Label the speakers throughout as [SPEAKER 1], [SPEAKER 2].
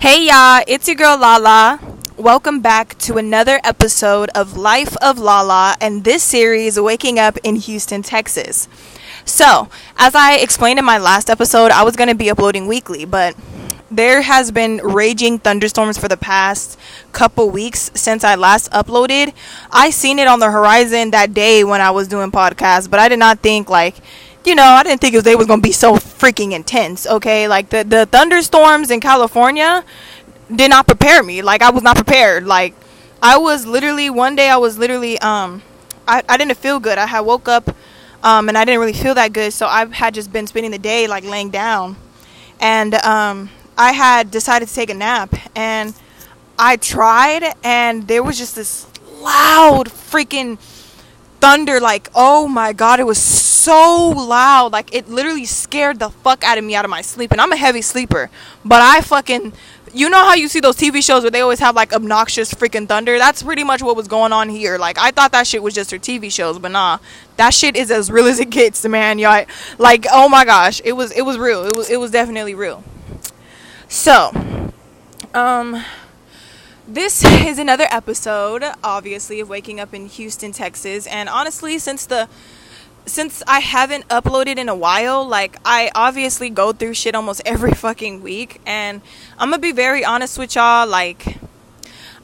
[SPEAKER 1] Hey y'all, it's your girl Lala. Welcome back to another episode of Life of Lala and this series, Waking Up in Houston, Texas. So, as I explained in my last episode, I was going to be uploading weekly, but there has been raging thunderstorms for the past couple weeks since I last uploaded. I seen it on the horizon that day when I was doing podcasts, but I did not think like you know, I didn't think it was, they was gonna be so freaking intense. Okay, like the the thunderstorms in California did not prepare me. Like I was not prepared. Like I was literally one day I was literally um I, I didn't feel good. I had woke up um and I didn't really feel that good. So I had just been spending the day like laying down, and um I had decided to take a nap and I tried and there was just this loud freaking thunder like oh my god it was so loud. Like it literally scared the fuck out of me out of my sleep. And i'm a heavy sleeper but i fucking you know how you see those tv shows where they always have like obnoxious freaking thunder? That's pretty much what was going on here. Like i thought that shit was just their tv shows but nah. That shit is as real as it gets man y'all. Like oh my gosh it was it was real. It was it was definitely real. So um this is another episode, obviously, of Waking Up in Houston, Texas. And honestly, since the since I haven't uploaded in a while, like I obviously go through shit almost every fucking week and I'm to be very honest with y'all, like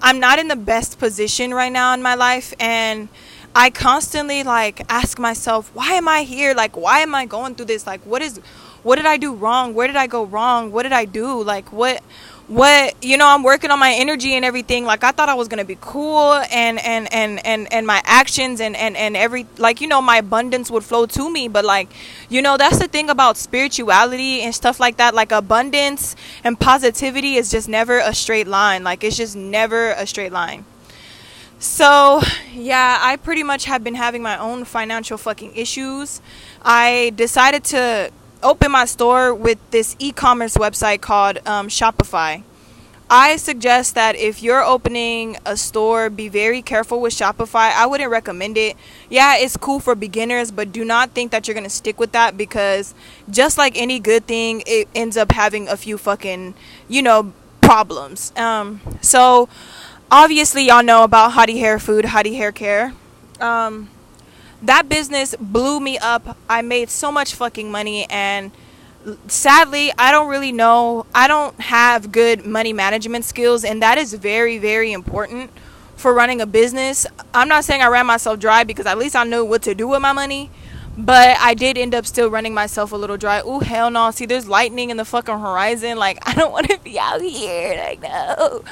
[SPEAKER 1] I'm not in the best position right now in my life and I constantly like ask myself, why am I here? Like why am I going through this? Like what is what did I do wrong? Where did I go wrong? What did I do? Like what what you know i'm working on my energy and everything like i thought i was gonna be cool and and and and, and my actions and and and every like you know my abundance would flow to me but like you know that's the thing about spirituality and stuff like that like abundance and positivity is just never a straight line like it's just never a straight line so, yeah, I pretty much have been having my own financial fucking issues. I decided to open my store with this e-commerce website called um, Shopify. I suggest that if you're opening a store, be very careful with Shopify. I wouldn't recommend it. Yeah, it's cool for beginners, but do not think that you're going to stick with that because just like any good thing, it ends up having a few fucking, you know, problems. Um, so obviously y'all know about Hottie Hair Food, Hottie Hair Care. Um, that business blew me up. I made so much fucking money and sadly, I don't really know. I don't have good money management skills and that is very very important for running a business. I'm not saying I ran myself dry because at least I knew what to do with my money. But I did end up still running myself a little dry. Oh hell no. See, there's lightning in the fucking horizon. Like, I don't want to be out here. Like, no.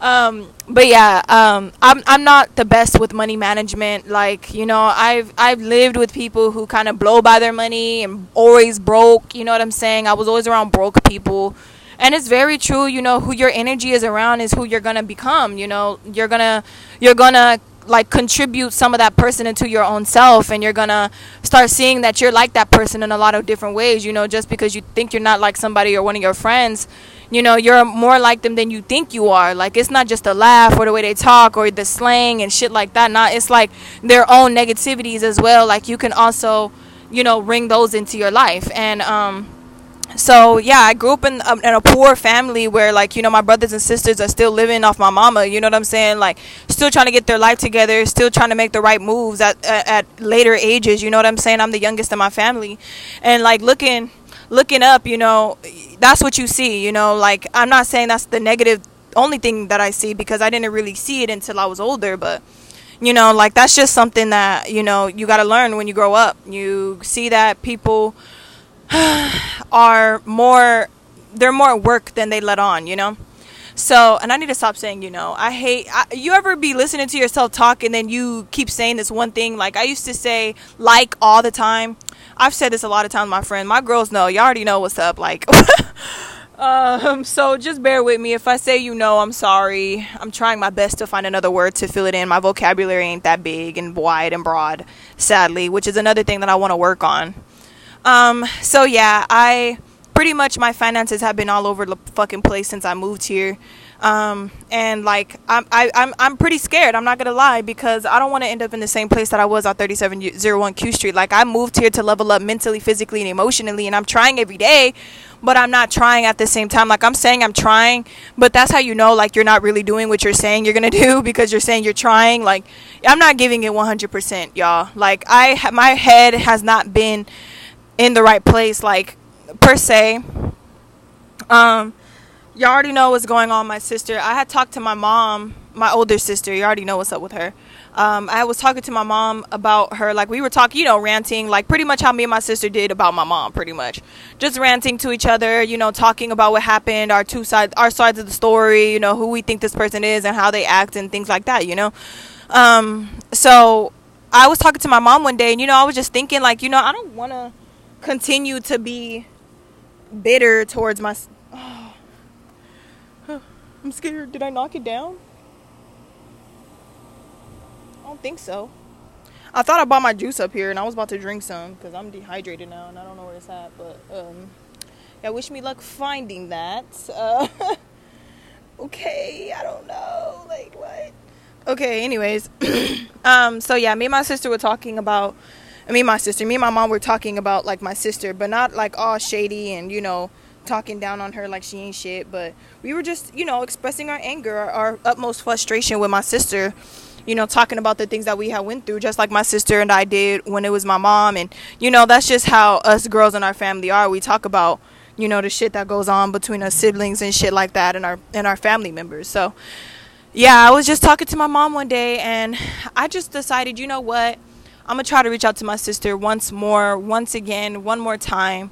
[SPEAKER 1] Um, but yeah, um, I'm I'm not the best with money management. Like you know, I've I've lived with people who kind of blow by their money and always broke. You know what I'm saying? I was always around broke people, and it's very true. You know, who your energy is around is who you're gonna become. You know, you're gonna you're gonna like contribute some of that person into your own self and you're gonna start seeing that you're like that person in a lot of different ways you know just because you think you're not like somebody or one of your friends you know you're more like them than you think you are. Like it's not just the laugh or the way they talk or the slang and shit like that. Not it's like their own negativities as well. Like you can also you know bring those into your life. And um so yeah i grew up in a, in a poor family where like you know my brothers and sisters are still living off my mama. You know what i'm saying? Like still trying to get their life together still trying to make the right moves at, at, at later ages. You know what i'm saying? I'm the youngest in my family. And like looking looking up you know that's what you see you know like i'm not saying that's the negative only thing that i see because i didn't really see it until i was older but you know like that's just something that you know you got to learn when you grow up. You see that people are more they're more work than they let on you know? So and i need to stop saying you know i hate I, you ever be listening to yourself talk and then you keep saying this one thing? Like i used to say like all the time. I've said this a lot of times my friend. My girls know y'all already know what's up like um so just bear with me. If i say you know i'm sorry. I'm trying my best to find another word to fill it in. My vocabulary ain't that big and wide and broad sadly which is another thing that i want to work on. Um, so yeah, I pretty much my finances have been all over the fucking place since I moved here. Um, and like I'm, I, I'm, I'm pretty scared. I'm not gonna lie because I don't want to end up in the same place that I was on 3701 Q Street. Like I moved here to level up mentally, physically, and emotionally, and I'm trying every day, but I'm not trying at the same time. Like I'm saying I'm trying, but that's how you know like you're not really doing what you're saying you're gonna do because you're saying you're trying. Like I'm not giving it 100%, y'all. Like I, my head has not been in the right place, like per se. Um you already know what's going on, my sister. I had talked to my mom, my older sister. You already know what's up with her. Um, I was talking to my mom about her. Like we were talking, you know, ranting, like pretty much how me and my sister did about my mom, pretty much, just ranting to each other. You know, talking about what happened, our two sides, our sides of the story. You know, who we think this person is and how they act and things like that. You know, um, so I was talking to my mom one day, and you know, I was just thinking, like, you know, I don't want to continue to be bitter towards my I'm scared. Did I knock it down? I don't think so. I thought I bought my juice up here and I was about to drink some because I'm dehydrated now and I don't know where it's at. But um, yeah, wish me luck finding that. Uh, okay, I don't know. Like what? Okay, anyways. um, so yeah, me and my sister were talking about. I mean, my sister, me and my mom were talking about like my sister, but not like all shady and you know talking down on her like she ain't shit, but we were just, you know, expressing our anger, our, our utmost frustration with my sister you know talking about the things that we had went through just like my sister and i did when it was my mom. And you know that's just how us girls in our family are. We talk about you know the shit that goes on between us siblings and shit like that and our and our family members. So yeah i was just talking to my mom one day and i just decided you know what? I'm gonna try to reach out to my sister once more once again one more time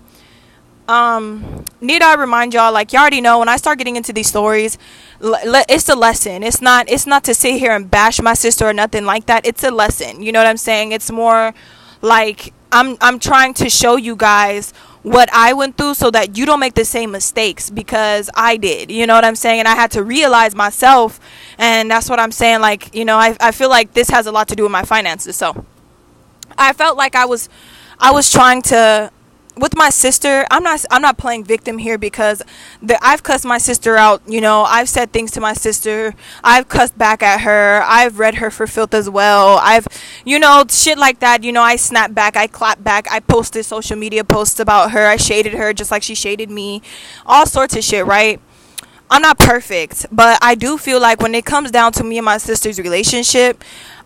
[SPEAKER 1] um need I remind y'all like you already know when I start getting into these stories it's a lesson it's not it's not to sit here and bash my sister or nothing like that it's a lesson you know what I'm saying it's more like I'm I'm trying to show you guys what I went through so that you don't make the same mistakes because I did. You know what I'm saying? And I had to realize myself and that's what I'm saying like, you know, I I feel like this has a lot to do with my finances. So I felt like I was I was trying to with my sister, I'm not I'm not playing victim here because the, I've cussed my sister out. You know, I've said things to my sister. I've cussed back at her. I've read her for filth as well. I've, you know, shit like that. You know, I snap back. I clap back. I posted social media posts about her. I shaded her just like she shaded me. All sorts of shit, right? I'm not perfect, but I do feel like when it comes down to me and my sister's relationship,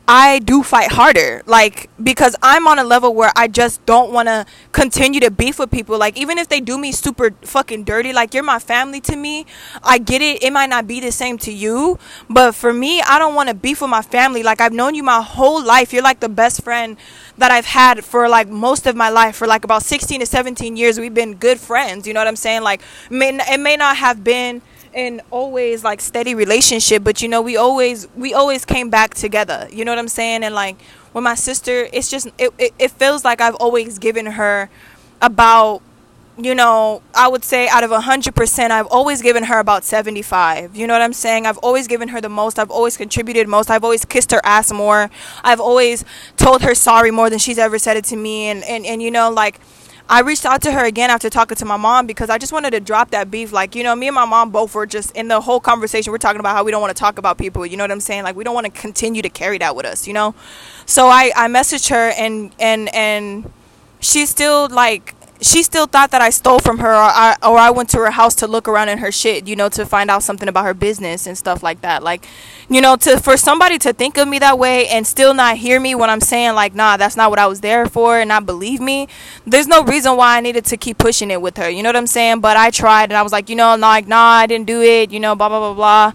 [SPEAKER 1] I do fight harder. Like, because I'm on a level where I just don't want to continue to beef with people. Like, even if they do me super fucking dirty, like, you're my family to me. I get it. It might not be the same to you. But for me, I don't want to beef with my family. Like, I've known you my whole life. You're like the best friend that I've had for like most of my life. For like about 16 to 17 years, we've been good friends. You know what I'm saying? Like, it may not have been an always like steady relationship but you know we always we always came back together. You know what i'm saying? And like with my sister it's just it, it, it feels like i've always given her about you know i would say out of 100% i've always given her about 75 you know what i'm saying? I've always given her the most. I've always contributed most. I've always kissed her ass more. I've always told her sorry more than she's ever said it to me. And and, and you know like I reached out to her again after talking to my mom because I just wanted to drop that beef. Like, you know, me and my mom both were just in the whole conversation, we're talking about how we don't want to talk about people. You know what I'm saying? Like, we don't want to continue to carry that with us, you know? So I, I messaged her and, and, and she's still like, she still thought that I stole from her or I, or I went to her house to look around in her shit, you know, to find out something about her business and stuff like that. Like, you know, to for somebody to think of me that way and still not hear me when I'm saying like, nah, that's not what I was there for and not believe me. There's no reason why I needed to keep pushing it with her. You know what I'm saying? But I tried and I was like, you know, like, nah, I didn't do it, you know, blah blah blah blah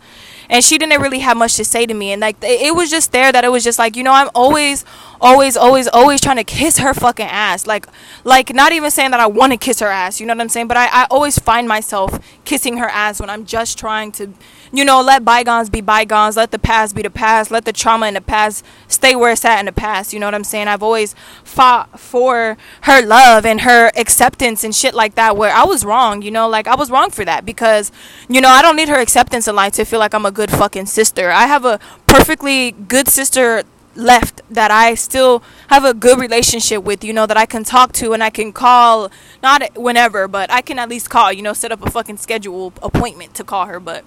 [SPEAKER 1] and she didn't really have much to say to me and like it was just there that it was just like you know i'm always always always always trying to kiss her fucking ass like like not even saying that i want to kiss her ass you know what i'm saying but I, I always find myself kissing her ass when i'm just trying to you know, let bygones be bygones. Let the past be the past. Let the trauma in the past stay where it's at in the past. You know what I'm saying? I've always fought for her love and her acceptance and shit like that. Where I was wrong, you know, like I was wrong for that because, you know, I don't need her acceptance in life to feel like I'm a good fucking sister. I have a perfectly good sister left that I still have a good relationship with, you know, that I can talk to and I can call, not whenever, but I can at least call, you know, set up a fucking schedule appointment to call her. But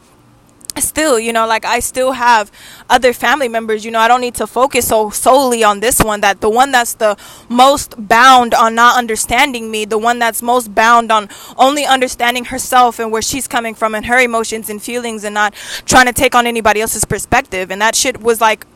[SPEAKER 1] still you know like i still have other family members you know i don't need to focus so solely on this one that the one that's the most bound on not understanding me the one that's most bound on only understanding herself and where she's coming from and her emotions and feelings and not trying to take on anybody else's perspective and that shit was like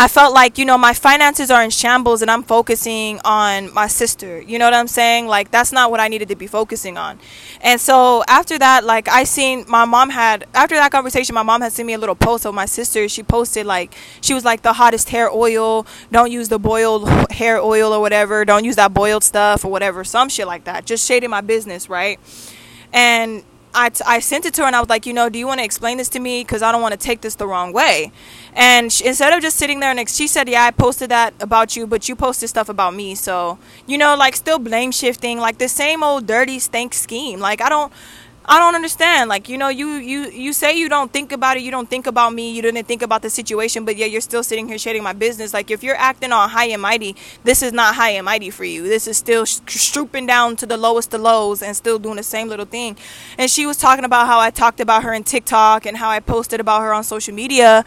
[SPEAKER 1] I felt like, you know, my finances are in shambles and I'm focusing on my sister. You know what I'm saying? Like, that's not what I needed to be focusing on. And so after that, like, I seen my mom had, after that conversation, my mom had sent me a little post of my sister. She posted, like, she was like, the hottest hair oil. Don't use the boiled hair oil or whatever. Don't use that boiled stuff or whatever. Some shit like that. Just shading my business, right? And I, t- I sent it to her and I was like, you know, do you want to explain this to me? Because I don't want to take this the wrong way. And she, instead of just sitting there and she said, yeah, I posted that about you, but you posted stuff about me. So, you know, like still blame shifting, like the same old dirty stank scheme. Like, I don't. I don't understand. Like, you know, you you you say you don't think about it, you don't think about me, you didn't think about the situation, but yeah, you're still sitting here shading my business. Like, if you're acting all high and mighty, this is not high and mighty for you. This is still stooping down to the lowest of lows and still doing the same little thing. And she was talking about how I talked about her in TikTok and how I posted about her on social media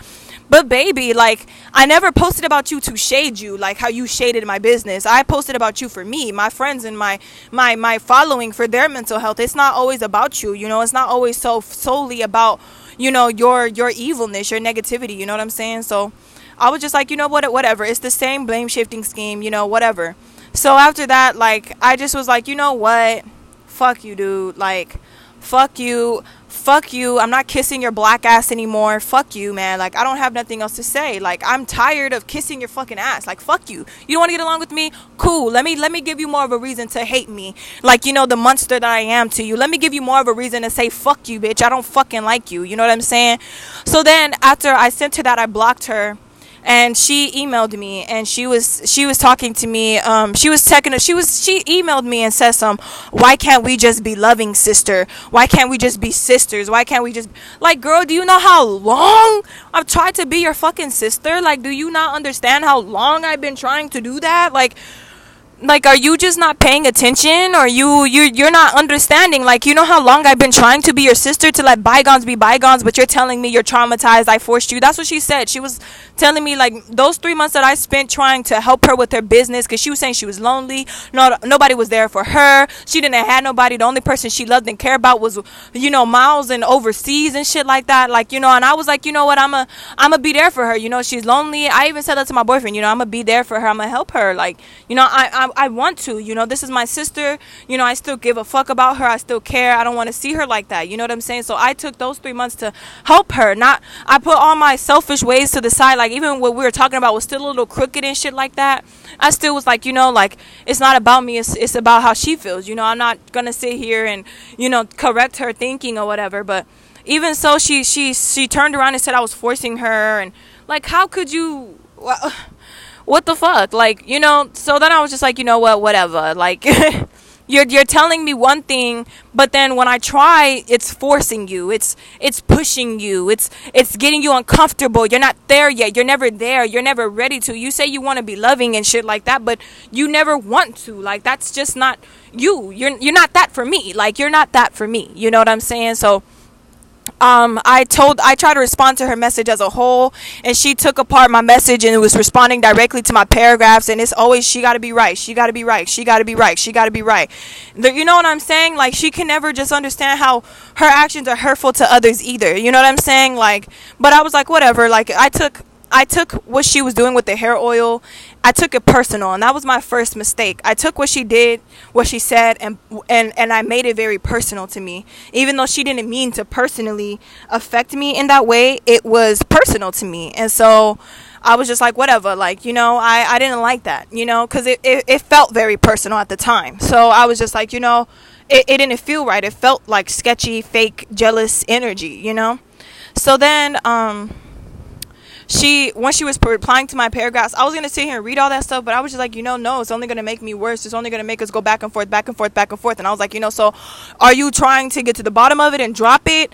[SPEAKER 1] but baby, like I never posted about you to shade you, like how you shaded my business. I posted about you for me, my friends, and my my my following for their mental health. It's not always about you, you know. It's not always so solely about you know your your evilness, your negativity. You know what I'm saying? So I was just like, you know what, whatever. It's the same blame shifting scheme, you know, whatever. So after that, like I just was like, you know what, fuck you, dude. Like, fuck you fuck you. I'm not kissing your black ass anymore. Fuck you man. Like i don't have nothing else to say. Like i'm tired of kissing your fucking ass. Like fuck you. You don't want to get along with me? Cool. Let me let me give you more of a reason to hate me. Like you know the monster that i am to you. Let me give you more of a reason to say fuck you bitch. I don't fucking like you. You know what i'm saying? So then after i sent her that i blocked her and she emailed me and she was she was talking to me um she was checking she was she emailed me and said some why can't we just be loving sister? Why can't we just be sisters? Why can't we just like girl do you know how long i've tried to be your fucking sister? Like do you not understand how long i've been trying to do that? Like like are you just not paying attention? Or you you you're not understanding. Like you know how long I've been trying to be your sister to let bygones be bygones but you're telling me you're traumatized. I forced you. That's what she said. She was telling me like those 3 months that I spent trying to help her with her business cuz she was saying she was lonely. No nobody was there for her. She didn't have nobody. The only person she loved and cared about was you know miles and overseas and shit like that. Like you know and I was like you know what? I'm a I'm gonna be there for her. You know she's lonely. I even said that to my boyfriend. You know I'm gonna be there for her. I'm gonna help her. Like you know I I I want to. You know, this is my sister. You know, I still give a fuck about her. I still care. I don't want to see her like that. You know what I'm saying? So I took those three months to help her. Not, I put all my selfish ways to the side. Like, even what we were talking about was still a little crooked and shit like that. I still was like, you know, like, it's not about me. It's, it's about how she feels. You know, I'm not to sit here and, you know, correct her thinking or whatever. But even so, she, she, she turned around and said I was forcing her. And, like, how could you. Well, what the fuck? Like, you know, so then I was just like, you know what, whatever. Like you're you're telling me one thing, but then when I try, it's forcing you. It's it's pushing you. It's it's getting you uncomfortable. You're not there yet. You're never there. You're never ready to. You say you want to be loving and shit like that, but you never want to. Like that's just not you. You're you're not that for me. Like you're not that for me. You know what I'm saying? So um, I told I tried to respond to her message as a whole, and she took apart my message and was responding directly to my paragraphs. And it's always she got to be right, she got to be right, she got to be right, she got to be right. You know what I'm saying? Like she can never just understand how her actions are hurtful to others either. You know what I'm saying? Like, but I was like, whatever. Like I took I took what she was doing with the hair oil, I took it personal, and that was my first mistake. I took what she did, what she said, and and and I made it very personal to me. Even though she didn't mean to personally affect me in that way, it was personal to me, and so. I was just like, whatever, like, you know, I, I didn't like that, you know, because it, it, it felt very personal at the time. So I was just like, you know, it, it didn't feel right. It felt like sketchy, fake, jealous energy, you know? So then, um, she when she was replying to my paragraphs, I was gonna sit here and read all that stuff, but I was just like, you know, no, it's only gonna make me worse. It's only gonna make us go back and forth, back and forth, back and forth. And I was like, you know, so are you trying to get to the bottom of it and drop it,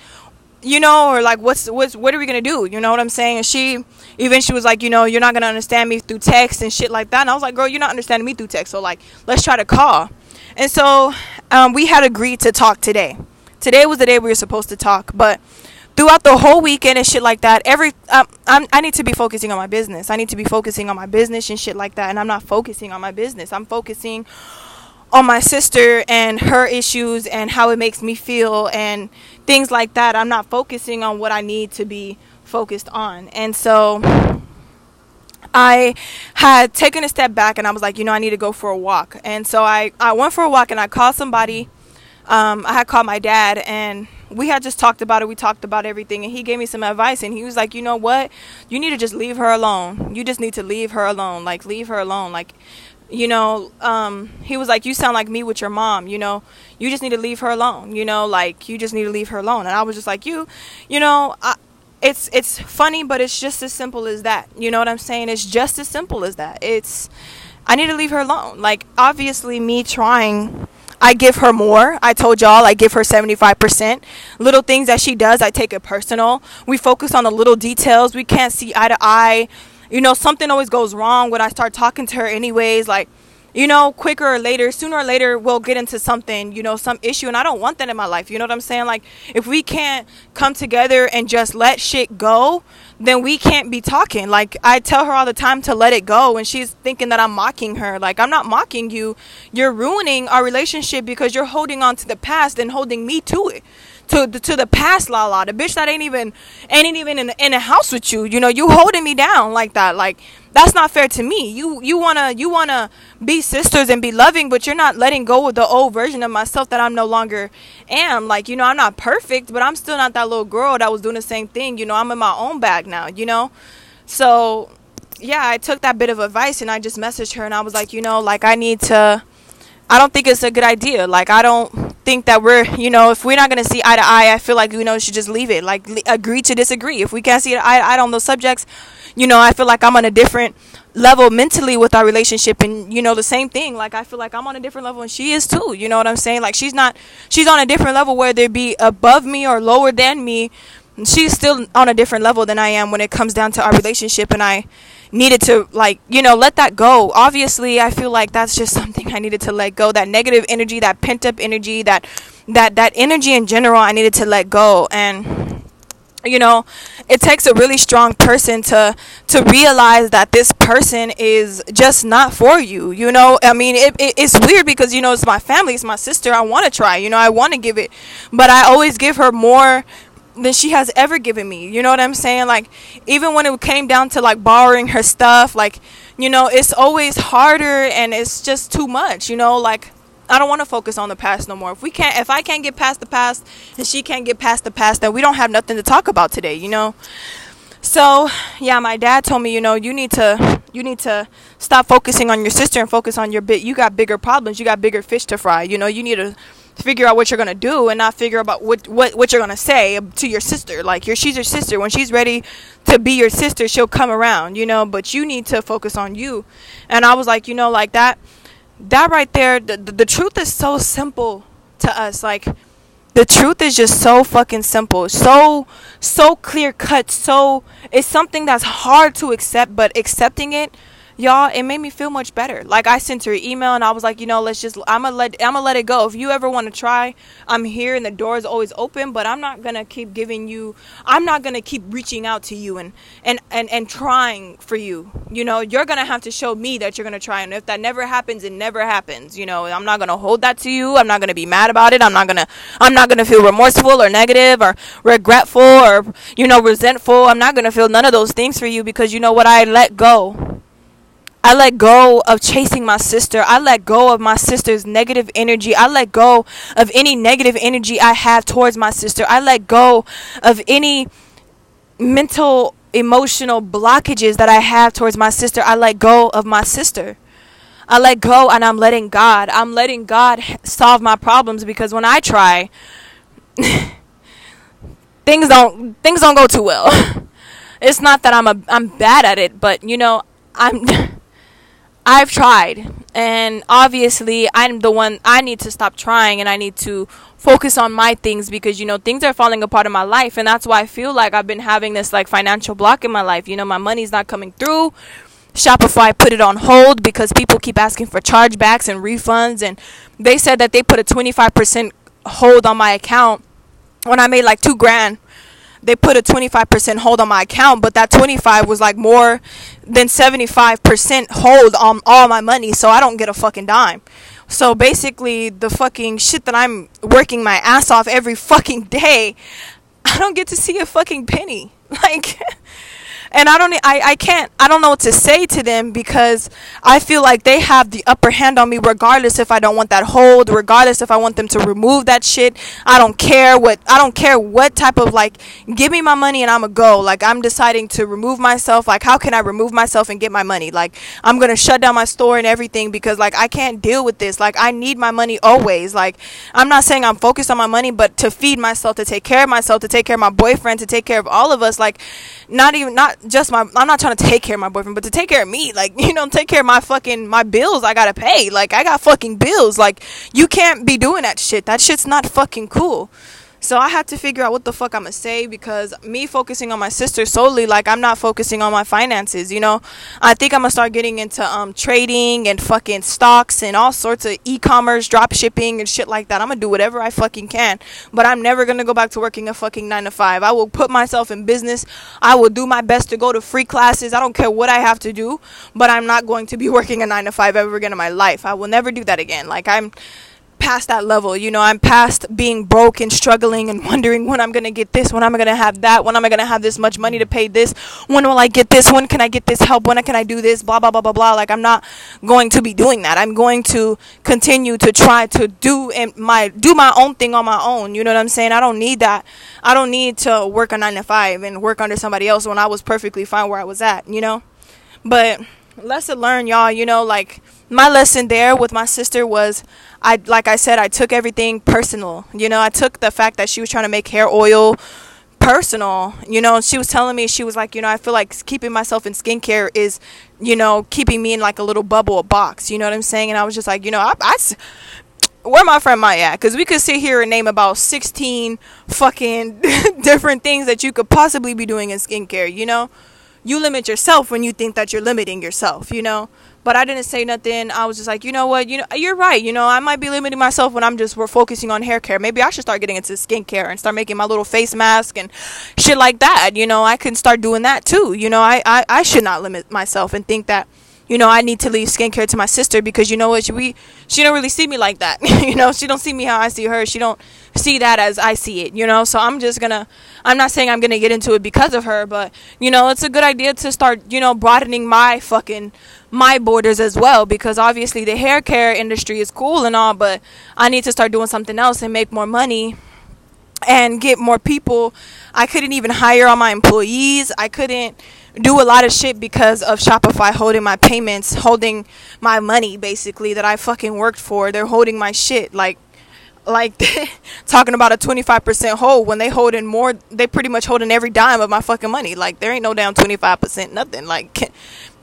[SPEAKER 1] you know, or like, what's what's what are we gonna do? You know what I'm saying? And she even she was like, you know, you're not gonna understand me through text and shit like that. And I was like, girl, you're not understanding me through text. So like, let's try to call. And so um, we had agreed to talk today. Today was the day we were supposed to talk, but throughout the whole weekend and shit like that, every um, I'm, I need to be focusing on my business. I need to be focusing on my business and shit like that. And I'm not focusing on my business. I'm focusing on my sister and her issues and how it makes me feel and things like that. I'm not focusing on what I need to be focused on. And so I had taken a step back and I was like, you know, I need to go for a walk. And so I, I went for a walk and I called somebody. Um, I had called my dad and we had just talked about it. We talked about everything and he gave me some advice and he was like, you know what? You need to just leave her alone. You just need to leave her alone. Like, leave her alone. Like, you know, um, he was like, You sound like me with your mom, you know, you just need to leave her alone, you know, like you just need to leave her alone. And I was just like, You, you know, I, it's it's funny, but it's just as simple as that. You know what I'm saying? It's just as simple as that. It's I need to leave her alone. Like obviously me trying I give her more. I told y'all I give her 75%. Little things that she does, I take it personal. We focus on the little details. We can't see eye to eye you know, something always goes wrong when I start talking to her, anyways. Like, you know, quicker or later, sooner or later, we'll get into something, you know, some issue. And I don't want that in my life. You know what I'm saying? Like, if we can't come together and just let shit go, then we can't be talking. Like, I tell her all the time to let it go. And she's thinking that I'm mocking her. Like, I'm not mocking you. You're ruining our relationship because you're holding on to the past and holding me to it to to the past Lala, the bitch that ain't even ain't even in in a house with you. You know, you holding me down like that. Like that's not fair to me. You you wanna you wanna be sisters and be loving, but you're not letting go of the old version of myself that I'm no longer am. Like you know, I'm not perfect, but I'm still not that little girl that was doing the same thing. You know, I'm in my own bag now. You know, so yeah, I took that bit of advice and I just messaged her and I was like, you know, like I need to. I don't think it's a good idea. Like I don't think that we're, you know, if we're not going to see eye to eye, I feel like, you know, should just leave it. Like, agree to disagree. If we can't see eye to eye on those subjects, you know, I feel like I'm on a different level mentally with our relationship. And, you know, the same thing. Like, I feel like I'm on a different level and she is too. You know what I'm saying? Like, she's not, she's on a different level, whether it be above me or lower than me. She's still on a different level than I am when it comes down to our relationship. And I, needed to like you know let that go. Obviously i feel like that's just something i needed to let go. That negative energy that pent up energy that that that energy in general i needed to let go. And you know it takes a really strong person to to realize that this person is just not for you you know? I mean it, it, it's weird because you know it's my family it's my sister. I want to try you know i want to give it. But i always give her more than she has ever given me. You know what I'm saying? Like even when it came down to like borrowing her stuff, like you know, it's always harder and it's just too much, you know, like I don't want to focus on the past no more. If we can't if I can't get past the past and she can't get past the past, then we don't have nothing to talk about today, you know? So, yeah, my dad told me, you know, you need to you need to stop focusing on your sister and focus on your bit. You got bigger problems. You got bigger fish to fry. You know, you need to figure out what you're gonna do and not figure about what what what you're gonna say to your sister. Like your she's your sister. When she's ready to be your sister, she'll come around, you know. But you need to focus on you. And I was like, you know, like that that right there. The the, the truth is so simple to us. Like the truth is just so fucking simple so so clear cut so it's something that's hard to accept but accepting it y'all it made me feel much better. Like i sent her an email and i was like you know let's just i'm gonna let i'm gonna let it go. If you ever want to try i'm here and the door is always open but i'm not gonna keep giving you i'm not gonna keep reaching out to you and and and, and trying for you. You know you're gonna have to show me that you're gonna try and if that never happens it never happens you know. I'm not gonna hold that to you. I'm not gonna be mad about it. I'm not gonna i'm not gonna feel remorseful or negative or regretful or you know resentful. I'm not gonna feel none of those things for you because you know what? I let go I let go of chasing my sister. I let go of my sister's negative energy. I let go of any negative energy I have towards my sister. I let go of any mental, emotional blockages that I have towards my sister. I let go of my sister. I let go and I'm letting God. I'm letting God solve my problems because when I try, things don't things don't go too well. it's not that I'm a I'm bad at it, but you know, I'm I've tried and obviously i'm the one i need to stop trying and i need to focus on my things because you know things are falling apart in my life and that's why i feel like i've been having this like financial block in my life. You know my money's not coming through. Shopify put it on hold because people keep asking for chargebacks and refunds and they said that they put a 25% hold on my account when I made like 2 grand they put a 25% hold on my account, but that 25 was like more than 75% hold on all my money, so I don't get a fucking dime. So basically, the fucking shit that I'm working my ass off every fucking day, I don't get to see a fucking penny. Like and I don't I, I can't I don't know what to say to them because I feel like they have the upper hand on me regardless if I don't want that hold regardless if I want them to remove that shit. I don't care what I don't care what type of like give me my money and I'm a go. Like I'm deciding to remove myself. Like how can I remove myself and get my money? Like I'm gonna shut down my store and everything because like I can't deal with this. Like I need my money always. Like I'm not saying I'm focused on my money but to feed myself to take care of myself to take care of my boyfriend to take care of all of us like not even not just my I'm not trying to take care of my boyfriend, but to take care of me. Like, you know, take care of my fucking my bills I gotta pay. Like I got fucking bills. Like you can't be doing that shit. That shit's not fucking cool. So I had to figure out what the fuck I'm gonna say because me focusing on my sister solely, like I'm not focusing on my finances. You know, I think I'm gonna start getting into um trading and fucking stocks and all sorts of e-commerce, drop shipping and shit like that. I'm gonna do whatever I fucking can, but I'm never gonna go back to working a fucking nine to five. I will put myself in business. I will do my best to go to free classes. I don't care what I have to do, but I'm not going to be working a nine to five ever again in my life. I will never do that again. Like I'm past that level. You know, I'm past being broke and struggling and wondering when I'm going to get this, when I'm going to have that, when am I going to have this much money to pay this, when will I get this, when can I get this help, when can I do this, blah, blah, blah, blah, blah. Like, I'm not going to be doing that. I'm going to continue to try to do my, do my own thing on my own. You know what I'm saying? I don't need that. I don't need to work a nine to five and work under somebody else when I was perfectly fine where I was at, you know? But lesson learned, y'all, you know, like, my lesson there with my sister was I like I said I took everything personal. You know, I took the fact that she was trying to make hair oil personal. You know, she was telling me she was like, you know, I feel like keeping myself in skincare is, you know, keeping me in like a little bubble, a box. You know what I'm saying? And I was just like, you know, I, I where my friend might at because we could sit here and name about 16 fucking different things that you could possibly be doing in skincare you know you limit yourself when you think that you're limiting yourself you know but I didn't say nothing. I was just like, you know what, you know, you're right. You know, I might be limiting myself when I'm just we're focusing on hair care. Maybe I should start getting into skincare and start making my little face mask and shit like that. You know, I can start doing that too. You know, I I, I should not limit myself and think that you know, I need to leave skincare to my sister because you know what, she, we she don't really see me like that. you know, she don't see me how I see her. She don't see that as I see it, you know. So I'm just gonna I'm not saying I'm gonna get into it because of her, but you know, it's a good idea to start, you know, broadening my fucking my borders as well because obviously the hair care industry is cool and all, but I need to start doing something else and make more money and get more people. I couldn't even hire all my employees. I couldn't do a lot of shit because of Shopify holding my payments, holding my money basically that I fucking worked for. They're holding my shit like like talking about a 25% hold when they holding more they pretty much holding every dime of my fucking money. Like there ain't no damn 25% nothing. Like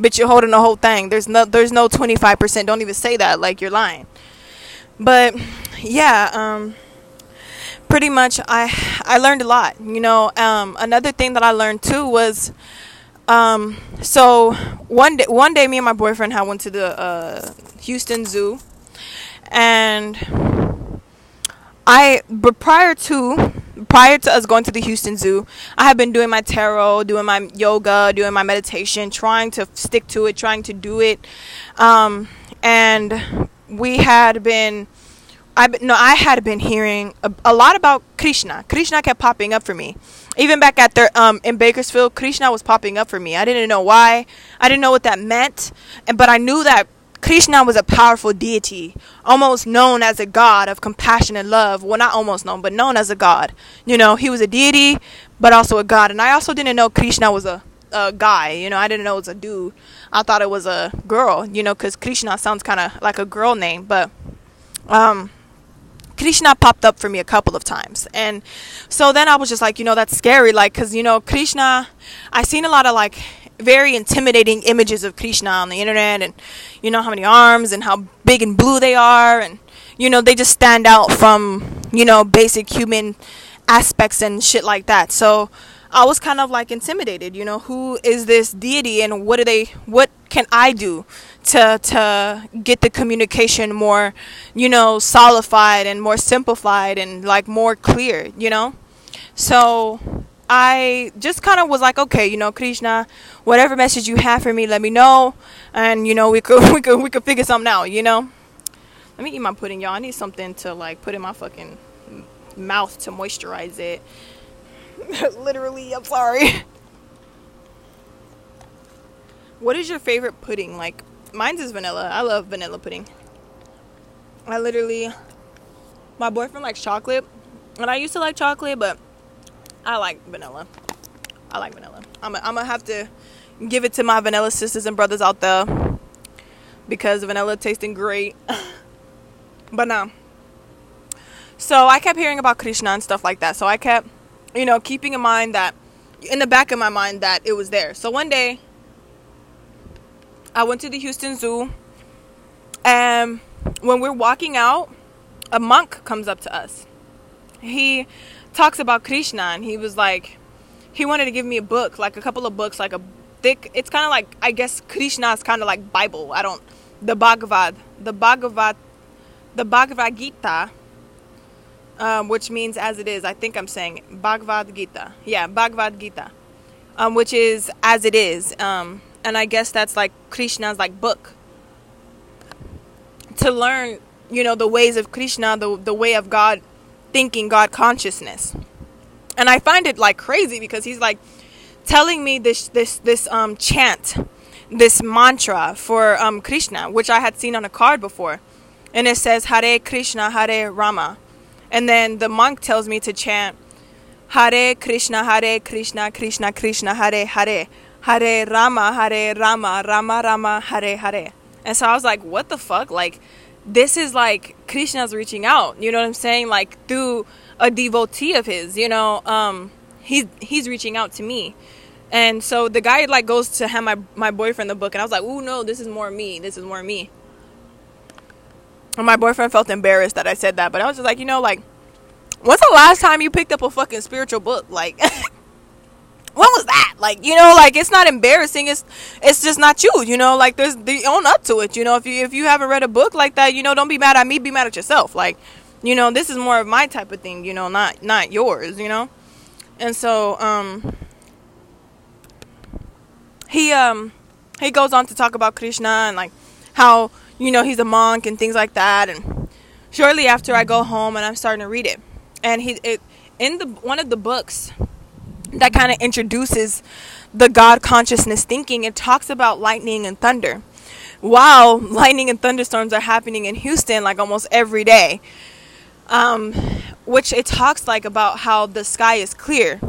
[SPEAKER 1] bitch you're holding the whole thing. There's no there's no 25% don't even say that like you're lying. But yeah um pretty much i i learned a lot you know. Um another thing that i learned too was um so one day one day me and my boyfriend had went to the uh houston zoo and I but prior to prior to us going to the Houston Zoo, I had been doing my tarot, doing my yoga, doing my meditation, trying to stick to it, trying to do it. Um, and we had been I no, I had been hearing a, a, lot about Krishna. Krishna kept popping up for me. Even back at their um in Bakersfield, Krishna was popping up for me. I didn't know why. I didn't know what that meant, and but I knew that Krishna was a powerful deity, almost known as a god of compassion and love. Well, not almost known, but known as a god. You know, he was a deity, but also a god. And I also didn't know Krishna was a, a guy. You know, I didn't know it was a dude. I thought it was a girl, you know, because Krishna sounds kind of like a girl name. But um, Krishna popped up for me a couple of times. And so then I was just like, you know, that's scary. Like, because, you know, Krishna, I've seen a lot of like very intimidating images of Krishna on the internet and you know how many arms and how big and blue they are and you know they just stand out from you know basic human aspects and shit like that. So I was kind of like intimidated, you know, who is this deity and what do they what can I do to to get the communication more, you know, solidified and more simplified and like more clear, you know? So I just kind of was like, okay, you know, Krishna, whatever message you have for me, let me know, and you know, we could we could we could figure something out, you know. Let me eat my pudding, y'all. I need something to like put in my fucking mouth to moisturize it. Literally, I'm sorry. what is your favorite pudding? Like, mine's is vanilla. I love vanilla pudding. I literally, my boyfriend likes chocolate, and I used to like chocolate, but I like vanilla. I like vanilla. I'm gonna have to give it to my vanilla sisters and brothers out there because vanilla tasting great. but now, so I kept hearing about Krishna and stuff like that. So I kept, you know, keeping in mind that in the back of my mind that it was there. So one day, I went to the Houston Zoo, and when we're walking out, a monk comes up to us. He talks about Krishna, and he was like, he wanted to give me a book, like a couple of books, like a thick. It's kind of like I guess Krishna is kind of like Bible. I don't the Bhagavad, the Bhagavad, the Bhagavad Gita, um, which means as it is. I think I'm saying Bhagavad Gita. Yeah, Bhagavad Gita, um, which is as it is. Um, and I guess that's like Krishna's like book to learn, you know, the ways of Krishna, the the way of God thinking God consciousness. And I find it like crazy because he's like telling me this this this um chant, this mantra for um Krishna, which I had seen on a card before. And it says Hare Krishna Hare Rama. And then the monk tells me to chant Hare Krishna Hare Krishna Krishna Krishna Hare Hare Hare Rama Hare Rama Rama Rama Hare Hare. And so I was like, what the fuck? Like this is like Krishna's reaching out. You know what I'm saying? Like through a devotee of his. You know, um, he's he's reaching out to me. And so the guy like goes to hand my my boyfriend the book, and I was like, "Oh no, this is more me. This is more me." And my boyfriend felt embarrassed that I said that, but I was just like, you know, like, when's the last time you picked up a fucking spiritual book? Like, when was that? Like, you know, like it's not embarrassing. It's it's just not you. You know, like there's the own up to it. You know, if you if you haven't read a book like that, you know, don't be mad at me. Be mad at yourself. Like, you know, this is more of my type of thing. You know, not not yours. You know, and so um, he um he goes on to talk about Krishna and like how you know he's a monk and things like that. And shortly after, I go home and I'm starting to read it, and he it in the one of the books that kind of introduces the God consciousness thinking. It talks about lightning and thunder. Wow, lightning and thunderstorms are happening in Houston like almost every day. Um, which it talks like about how the sky is clear.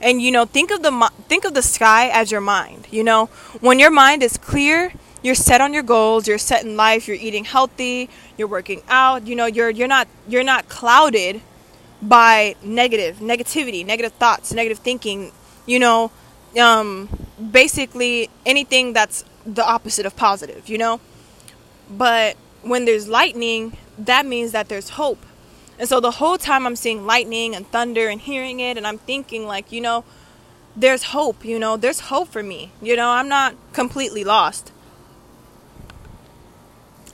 [SPEAKER 1] And you know, think of the think of the sky as your mind. You know, when your mind is clear, you're set on your goals, you're set in life, you're eating healthy, you're working out, you know, you're you're not you're not clouded by negative negativity negative thoughts negative thinking you know um, basically anything that's the opposite of positive you know? But when there's lightning that means that there's hope. And so the whole time i'm seeing lightning and thunder and hearing it and i'm thinking like you know there's hope you know there's hope for me you know? I'm not completely lost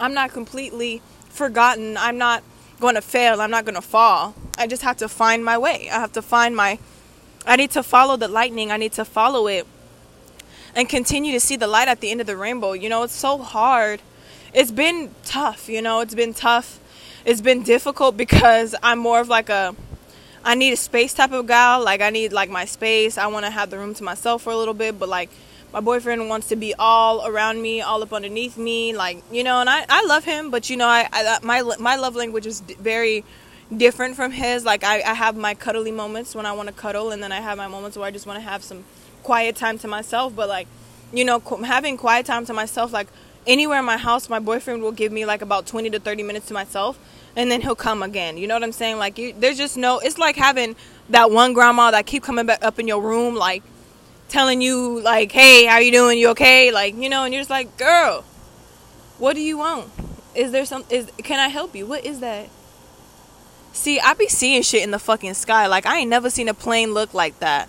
[SPEAKER 1] i'm not completely forgotten i'm not going to fail. I'm not going to fall. I just have to find my way. I have to find my. I need to follow the lightning. I need to follow it and continue to see the light at the end of the rainbow. You know, it's so hard. It's been tough, you know, it's been tough. It's been difficult because I'm more of like a I need a space type of gal. Like I need like my space. I want to have the room to myself for a little bit, but like my boyfriend wants to be all around me, all up underneath me, like you know. And I, I love him, but you know, I, I my my love language is very different from his. Like I, I have my cuddly moments when I want to cuddle, and then I have my moments where I just want to have some quiet time to myself. But like, you know, having quiet time to myself, like anywhere in my house, my boyfriend will give me like about twenty to thirty minutes to myself, and then he'll come again. You know what I'm saying? Like, you, there's just no. It's like having that one grandma that keep coming back up in your room, like telling you like, "Hey, how you doing? You okay?" Like, you know, and you're just like, "Girl, what do you want? Is there some is can I help you? What is that?" See, I be seeing shit in the fucking sky. Like I ain't never seen a plane look like that.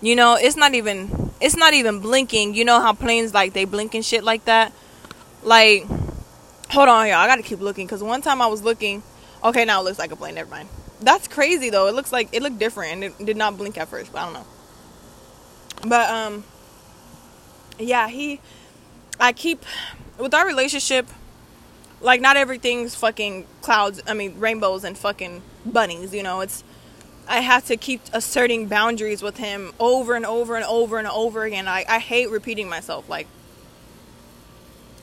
[SPEAKER 1] You know, it's not even it's not even blinking. You know how planes like they blink and shit like that? Like hold on y'all, I gotta keep looking because one time I was looking okay now it looks like a plane, never mind. That's crazy though. It looks like it looked different and it did not blink at first, but I don't know. But um yeah, he I keep with our relationship like not everything's fucking clouds, I mean rainbows and fucking bunnies, you know. It's I have to keep asserting boundaries with him over and over and over and over again. I, I hate repeating myself. Like,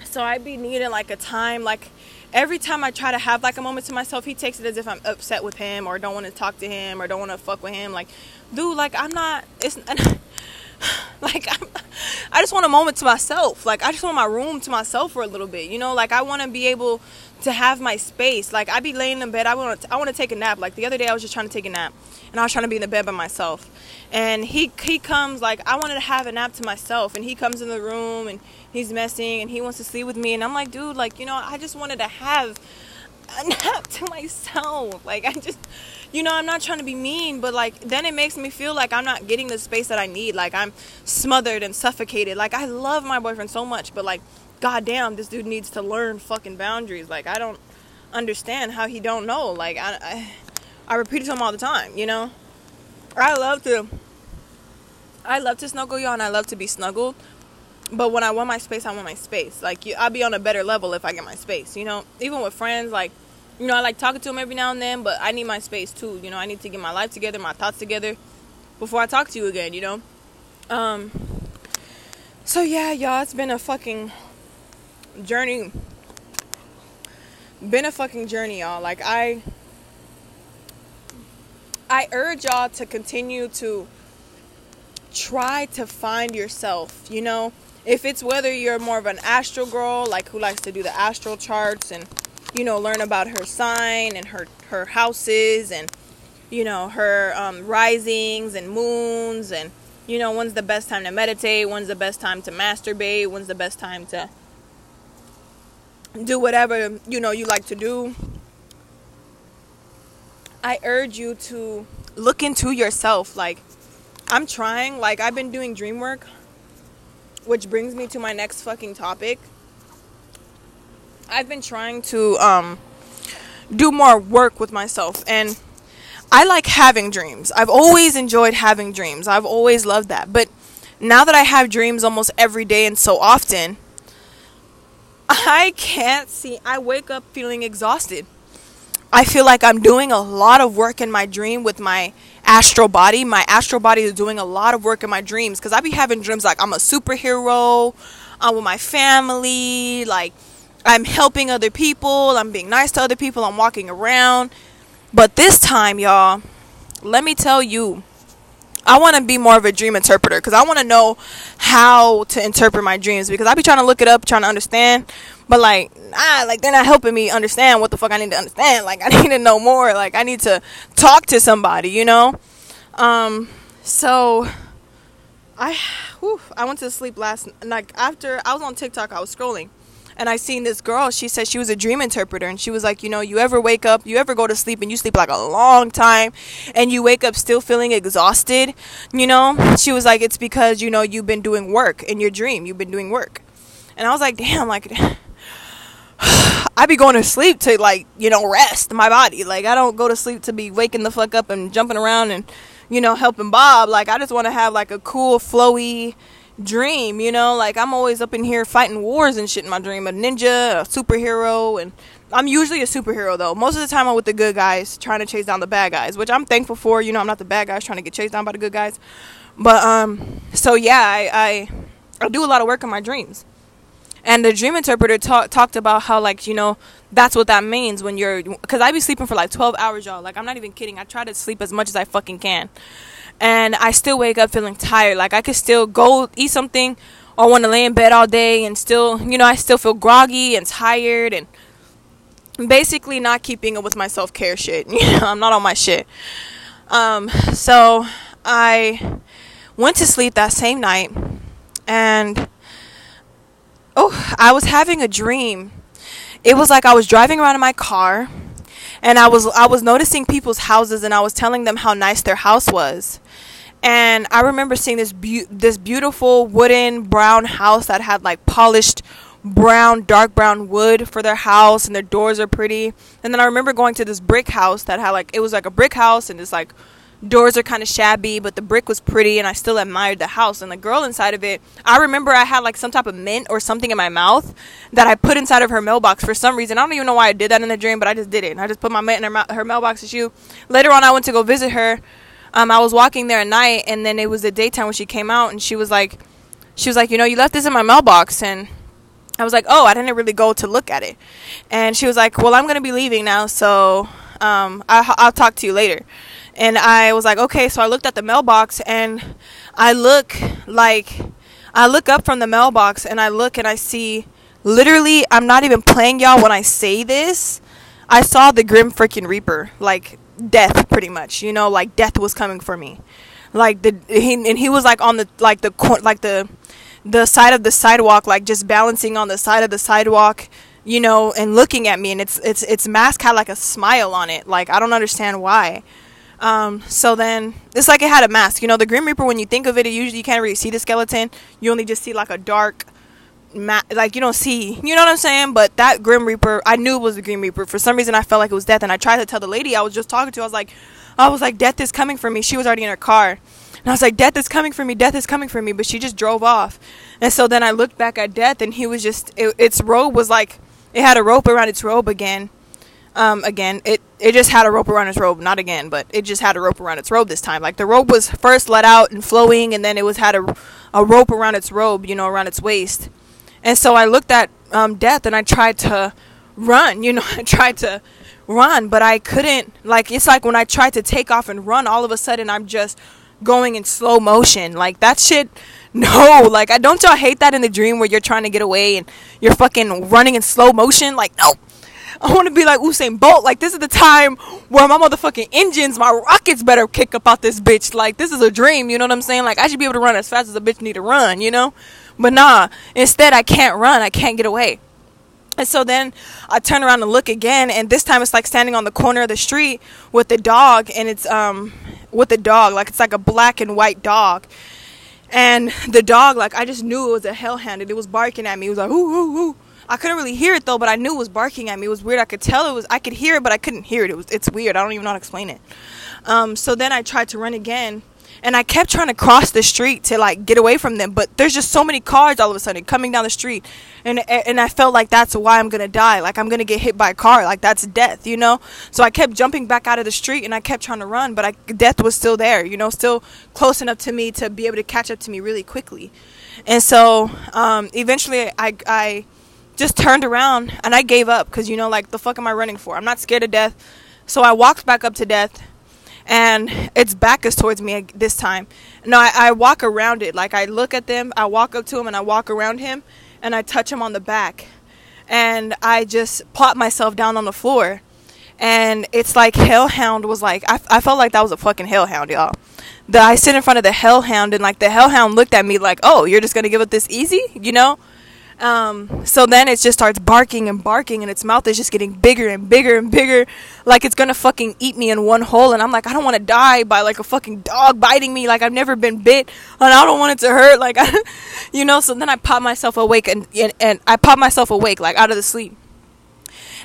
[SPEAKER 1] so I'd be needing like a time. Like, every time I try to have like a moment to myself, he takes it as if I'm upset with him or don't want to talk to him or don't want to fuck with him. Like, dude, like I'm not. It's like I'm, I just want a moment to myself. Like I just want my room to myself for a little bit. You know, like I want to be able to have my space. Like I be laying in the bed. I want to. I want to take a nap. Like the other day, I was just trying to take a nap, and I was trying to be in the bed by myself. And he he comes like I wanted to have a nap to myself, and he comes in the room and he's messing and he wants to sleep with me, and I'm like, dude, like you know, I just wanted to have a nap to myself. Like I just you know, I'm not trying to be mean, but like then it makes me feel like I'm not getting the space that I need. Like I'm smothered and suffocated. Like I love my boyfriend so much, but like goddamn, this dude needs to learn fucking boundaries. Like I don't understand how he don't know. Like I I, I repeat it to him all the time, you know? I love to I love to snuggle y'all and I love to be snuggled. But when I want my space, I want my space. Like you, I'll be on a better level if I get my space. You know, even with friends, like you know, I like talking to them every now and then, but I need my space too. You know, I need to get my life together, my thoughts together before I talk to you again, you know? Um So yeah, y'all, it's been a fucking journey. Been a fucking journey, y'all. Like I I urge y'all to continue to try to find yourself, you know? If it's whether you're more of an astral girl, like who likes to do the astral charts and you know, learn about her sign and her her houses and you know her um, risings and moons and you know when's the best time to meditate, when's the best time to masturbate, when's the best time to do whatever you know you like to do. I urge you to look into yourself. Like I'm trying. Like I've been doing dream work, which brings me to my next fucking topic I've been trying to um, do more work with myself and I like having dreams. I've always enjoyed having dreams. I've always loved that. But now that I have dreams almost every day and so often, I can't see. I wake up feeling exhausted. I feel like I'm doing a lot of work in my dream with my astral body. My astral body is doing a lot of work in my dreams because I be having dreams like I'm a superhero, I'm with my family, like I'm helping other people, I'm being nice to other people, I'm walking around. But this time, y'all, let me tell you, I want to be more of a dream interpreter because I want to know how to interpret my dreams because I be trying to look it up, trying to understand, but like, ah, like they're not helping me understand what the fuck I need to understand. Like, I need to know more. Like, I need to talk to somebody, you know? Um, so I, whew, I went to sleep last, like, after I was on TikTok, I was scrolling and I seen this girl. She said she was a dream interpreter, and she was like, you know, you ever wake up, you ever go to sleep, and you sleep like a long time, and you wake up still feeling exhausted. You know, she was like, it's because you know you've been doing work in your dream. You've been doing work, and I was like, damn, like. I be going to sleep to like, you know, rest my body. Like I don't go to sleep to be waking the fuck up and jumping around and, you know, helping Bob. Like I just want to have like a cool, flowy, dream, you know? Like I'm always up in here fighting wars and shit in my dream. A ninja, a superhero, and I'm usually a superhero though. Most of the time I'm with the good guys trying to chase down the bad guys, which I'm thankful for. You know, I'm not the bad guys trying to get chased down by the good guys. But um so yeah, I I, I do a lot of work in my dreams. And the dream interpreter talk, talked about how like, you know, that's what that means when you're cuz I be sleeping for like 12 hours, y'all. Like I'm not even kidding. I try to sleep as much as I fucking can and I still wake up feeling tired. Like I could still go eat something or want to lay in bed all day and still, you know, I still feel groggy and tired and basically not keeping up with my self care shit. You know, I'm not on my shit. Um, so I went to sleep that same night, and oh, I was having a dream. It was like I was driving around in my car and I was I was noticing people's houses and I was telling them how nice their house was. And I remember seeing this be- this beautiful wooden brown house that had like polished brown dark brown wood for their house and their doors are pretty. And then I remember going to this brick house that had like it was like a brick house and it's like doors are kind of shabby, but the brick was pretty, and I still admired the house. And the girl inside of it, I remember I had like some type of mint or something in my mouth that I put inside of her mailbox for some reason. I don't even know why I did that in the dream, but I just did it. And I just put my mint in her, her mailbox issue. Later on, I went to go visit her. Um, I was walking there at night, and then it was the daytime when she came out, and she was like, she was like, you know, you left this in my mailbox, and I was like, oh, I didn't really go to look at it. And she was like, well, I'm gonna be leaving now, so um, I, I'll talk to you later. And I was like, okay. So I looked at the mailbox and I look like, I look up from the mailbox and I look and I see literally, I'm not even playing y'all when I say this. I saw the Grim freaking Reaper, like death pretty much, you know, like death was coming for me. Like the he and he was like on the like the like the the side of the sidewalk like just balancing on the side of the sidewalk you know and looking at me and it's it's its mask had like a smile on it like i don't understand why um, so then it's like it had a mask. You know, the Grim Reaper. When you think of it, it usually you can't really see the skeleton. You only just see like a dark, ma- like you don't see. You know what I'm saying? But that Grim Reaper, I knew it was the Grim Reaper. For some reason, I felt like it was death, and I tried to tell the lady I was just talking to. I was like, I was like, death is coming for me. She was already in her car. And I was like, Death is coming for me, Death is coming for me. But she just drove off. And so then I looked back at Death, and he was just, it, its robe was like, it had a rope around its robe again um, again, it it just had a rope around its robe, not again, but it just had a rope around its robe this time. Like the robe was first let out and flowing, and then it was had a a rope around its robe, you know, around its waist. And so I looked at um, death and I tried to run, you know, I tried to run, but I couldn't. Like it's like when I tried to take off and run, all of a sudden I'm just going in slow motion. Like that shit. No, like I don't y'all hate that in the dream where you're trying to get away and you're fucking running in slow motion. Like no, I want to be like Usain Bolt. Like this is the time where my motherfucking engines, my rockets better kick up out this bitch. Like this is a dream. You know what I'm saying? Like I should be able to run as fast as a bitch need to run. You know, but nah. Instead, I can't run. I can't get away. And so then I turn around and look again, and this time it's like standing on the corner of the street with the dog, and it's um with the dog, like it's like a black and white dog. And the dog, like I just knew it was a hellhound, and it was barking at me. It was like ooh ooh ooh I couldn't really hear it though, but I knew it was barking at me. It was weird. I could tell it was. I could hear it, but I couldn't hear it. It was. It's weird. I don't even know how to explain it. Um, so then I tried to run again, and I kept trying to cross the street to like get away from them. But there's just so many cars all of a sudden coming down the street, and and I felt like that's why I'm gonna die. Like I'm gonna get hit by a car. Like that's death, you know. So I kept jumping back out of the street, and I kept trying to run, but I, death was still there, you know, still close enough to me to be able to catch up to me really quickly. And so um, eventually, I I just turned around and I gave up because you know, like, the fuck am I running for? I'm not scared of death. So I walked back up to death and its back is towards me this time. No, I, I walk around it. Like, I look at them, I walk up to him and I walk around him and I touch him on the back. And I just plop myself down on the floor. And it's like Hellhound was like, I, I felt like that was a fucking Hellhound, y'all. That I sit in front of the Hellhound and like the Hellhound looked at me like, oh, you're just gonna give up this easy, you know? Um, so then it just starts barking and barking, and its mouth is just getting bigger and bigger and bigger, like it's gonna fucking eat me in one hole. And I'm like, I don't want to die by like a fucking dog biting me. Like I've never been bit, and I don't want it to hurt. Like, I, you know. So then I pop myself awake, and, and and I pop myself awake, like out of the sleep.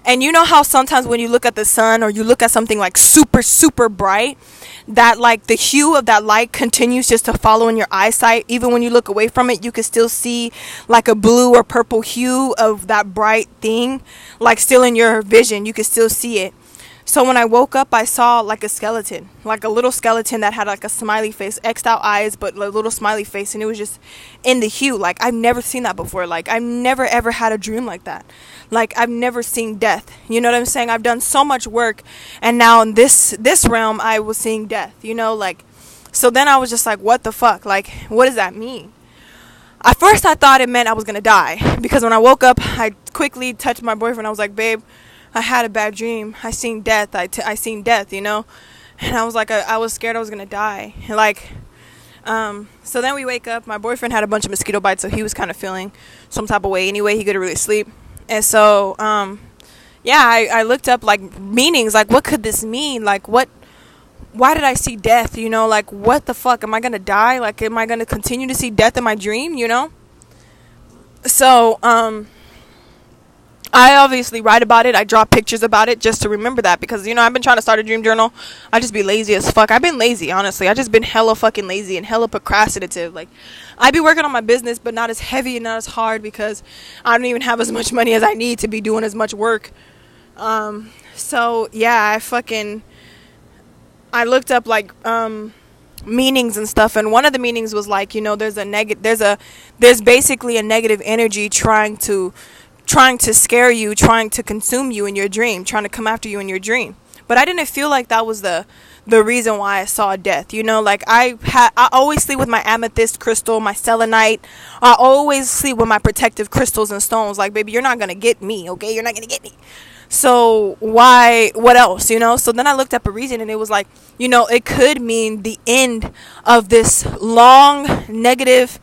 [SPEAKER 1] And you know how sometimes when you look at the sun or you look at something like super super bright, that like the hue of that light continues just to follow in your eyesight. Even when you look away from it you can still see like a blue or purple hue of that bright thing like still in your vision. You can still see it so when I woke up, I saw like a skeleton, like a little skeleton that had like a smiley face, xed out eyes, but a little smiley face, and it was just in the hue. Like I've never seen that before. Like I've never ever had a dream like that. Like I've never seen death. You know what I'm saying? I've done so much work, and now in this this realm, I was seeing death. You know, like so then I was just like, what the fuck? Like what does that mean? At first, I thought it meant I was gonna die because when I woke up, I quickly touched my boyfriend. I was like, babe I had a bad dream. I seen death. I, t- I seen death, you know? And I was like, I, I was scared I was going to die. And like, Um, so then we wake up. My boyfriend had a bunch of mosquito bites, so he was kind of feeling some type of way anyway. He couldn't really sleep. And so, um, yeah, I, I looked up like meanings, like what could this mean? Like what why did I see death? You know, like what the fuck? Am I gonna die? Like am I gonna continue to see death in my dream, you know? So, um I obviously write about it. I draw pictures about it just to remember that because you know I've been trying to start a dream journal. I just be lazy as fuck. I've been lazy, honestly. I just been hella fucking lazy and hella procrastinative. Like I be working on my business, but not as heavy and not as hard because I don't even have as much money as I need to be doing as much work. Um, so yeah, I fucking I looked up like um meanings and stuff and one of the meanings was like you know there's a negative there's a there's basically a negative energy trying to trying to scare you, trying to consume you in your dream, trying to come after you in your dream. But I didn't feel like that was the the reason why I saw death. You know, like I had I always sleep with my amethyst crystal, my selenite. I always sleep with my protective crystals and stones. Like, baby, you're not gonna get me, okay? You're not gonna get me. So why what else, you know? So then I looked up a reason and it was like, you know, it could mean the end of this long negative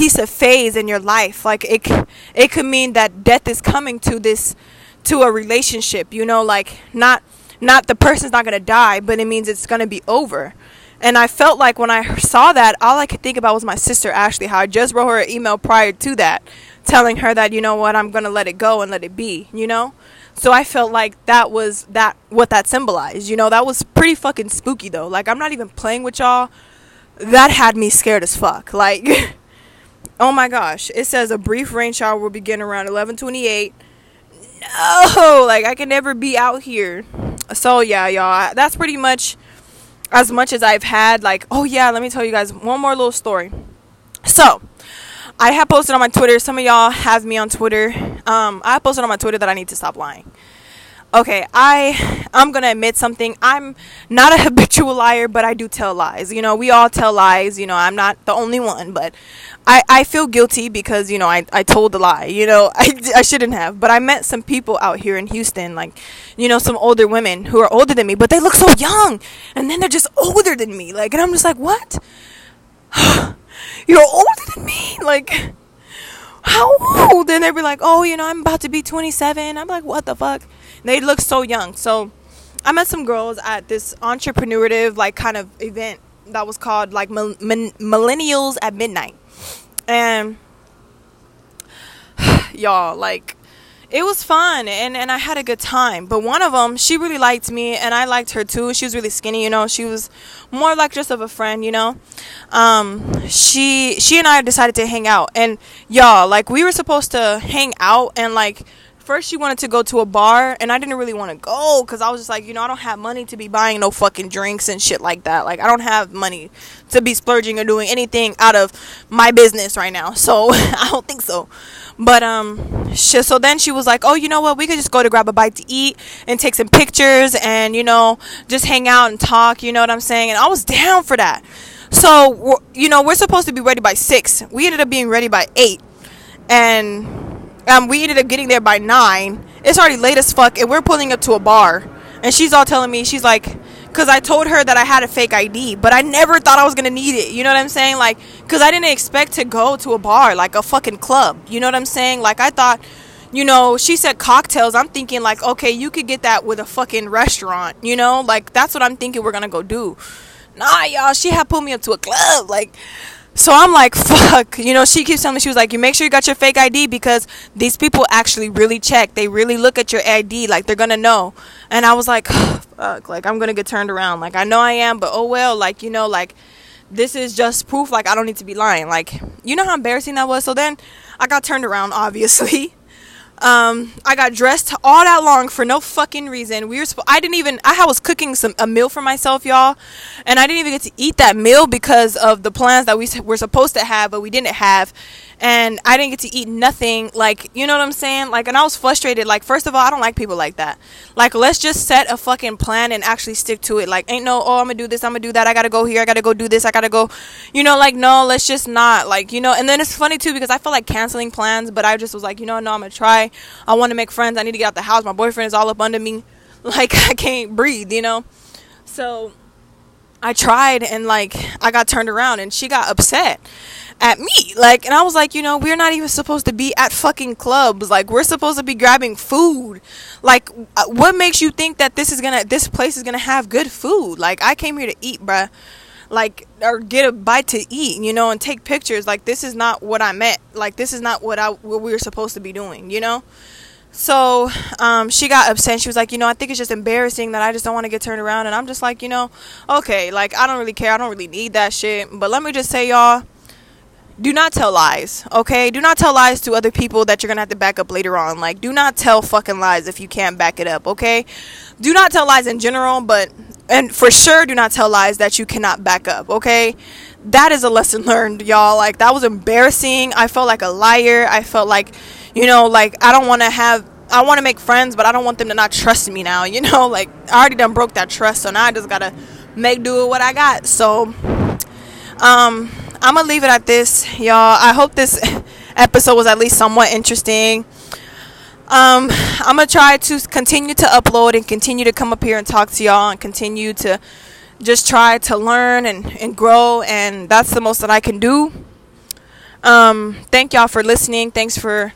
[SPEAKER 1] piece of phase in your life. Like it, it could mean that death is coming to this, to a relationship. You know, like not, not the person's not gonna die, but it means it's gonna be over. And I felt like when I saw that, all I could think about was my sister Ashley. How I just wrote her an email prior to that, telling her that you know what, I'm gonna let it go and let it be. You know. So I felt like that was that what that symbolized. You know, that was pretty fucking spooky though. Like I'm not even playing with y'all. That had me scared as fuck. Like Oh my gosh. It says a brief rain shower will begin around 11:28. No, like I can never be out here. So yeah, y'all. That's pretty much as much as I've had like, oh yeah, let me tell you guys one more little story. So, I have posted on my Twitter. Some of y'all have me on Twitter. Um, I posted on my Twitter that I need to stop lying okay i i'm gonna admit something. I'm not a habitual liar but i do tell lies. You know we all tell lies. You know i'm not the only one but i i feel guilty because you know i, I told a lie. You know I, I shouldn't have but i met some people out here in houston like you know some older women who are older than me but they look so young and then they're just older than me. Like and i'm just like what? You're older than me? Like how old and they'd be like oh you know i'm about to be 27 i'm like what the fuck they look so young. So I met some girls at this entrepreneurial like kind of event that was called like Millennials at Midnight. And y'all like it was fun and, and I had a good time. But one of them, she really liked me and I liked her too. She was really skinny, you know. She was more like just of a friend, you know. Um, she she and I decided to hang out and y'all like we were supposed to hang out and like first she wanted to go to a bar and I didn't really want to go because I was just like, you know, I don't have money to be buying no fucking drinks and shit like that. Like I don't have money to be splurging or doing anything out of my business right now. So I don't think so. But um she, so then she was like, "Oh, you know what? We could just go to grab a bite to eat and take some pictures and, you know, just hang out and talk, you know what I'm saying?" And I was down for that. So, you know, we're supposed to be ready by 6. We ended up being ready by 8. And um, we ended up getting there by nine. It's already late as fuck, and we're pulling up to a bar. And she's all telling me, she's like, because I told her that I had a fake ID, but I never thought I was gonna need it. You know what I'm saying? Like, because I didn't expect to go to a bar, like a fucking club. You know what I'm saying? Like, I thought, you know, she said cocktails. I'm thinking, like, okay, you could get that with a fucking restaurant. You know, like, that's what I'm thinking we're gonna go do. Nah, y'all, she had pulled me up to a club. Like, so I'm like, fuck. You know, she keeps telling me, she was like, you make sure you got your fake ID because these people actually really check. They really look at your ID. Like, they're going to know. And I was like, fuck. Like, I'm going to get turned around. Like, I know I am, but oh well. Like, you know, like, this is just proof. Like, I don't need to be lying. Like, you know how embarrassing that was? So then I got turned around, obviously. Um, I got dressed all that long for no fucking reason. We were sp- I didn't even I was cooking some a meal for myself, y'all, and I didn't even get to eat that meal because of the plans that we were supposed to have, but we didn't have and I didn't get to eat nothing. Like, you know what I'm saying? Like, and I was frustrated. Like, first of all, I don't like people like that. Like, let's just set a fucking plan and actually stick to it. Like, ain't no, oh, I'm gonna do this, I'm gonna do that, I gotta go here, I gotta go do this, I gotta go, you know, like, no, let's just not. Like, you know, and then it's funny too because I feel like canceling plans, but I just was like, you know, no, I'm gonna try. I wanna make friends, I need to get out the house. My boyfriend is all up under me. Like, I can't breathe, you know? So, I tried and like I got turned around and she got upset at me. Like, and I was like, you know, we're not even supposed to be at fucking clubs. Like, we're supposed to be grabbing food. Like, uh, what makes you think that this is gonna, this place is gonna have good food? Like, I came here to eat, bruh. Like, or get a bite to eat, you know, and take pictures. Like, this is not what I meant. Like, this is not what I, what we were supposed to be doing, you know? So um, she got upset. She was like, you know, I think it's just embarrassing that I just don't want to get turned around. And I'm just like, you know, okay, like I don't really care. I don't really need that shit. But let me just say, y'all, do not tell lies, okay? Do not tell lies to other people that you're gonna have to back up later on. Like, do not tell fucking lies if you can't back it up, okay? Do not tell lies in general, but, and for sure, do not tell lies that you cannot back up, okay? That is a lesson learned, y'all. Like, that was embarrassing. I felt like a liar. I felt like, you know, like, I don't wanna have, I wanna make friends, but I don't want them to not trust me now, you know? Like, I already done broke that trust, so now I just gotta make do with what I got. So, um, I'm gonna leave it at this, y'all. I hope this episode was at least somewhat interesting. Um, I'm gonna try to continue to upload and continue to come up here and talk to y'all and continue to just try to learn and, and grow and that's the most that I can do. Um, thank y'all for listening. Thanks for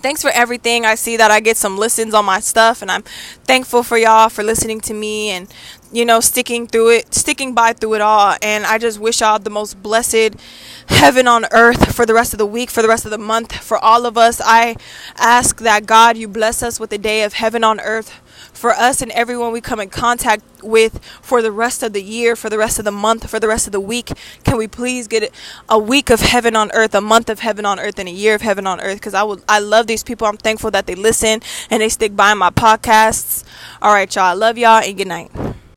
[SPEAKER 1] thanks for everything. I see that I get some listens on my stuff, and I'm thankful for y'all for listening to me and you know sticking through it, sticking by through it all. And I just wish y'all the most blessed heaven on earth for the rest of the week, for the rest of the month, for all of us. I ask that God, you bless us with a day of heaven on earth for us and everyone we come in contact with for the rest of the year, for the rest of the month, for the rest of the week. Can we please get a week of heaven on earth, a month of heaven on earth, and a year of heaven on earth? Because I would, I love these people. I'm thankful that they listen and they stick by my podcasts. All right, y'all. I love y'all and good night.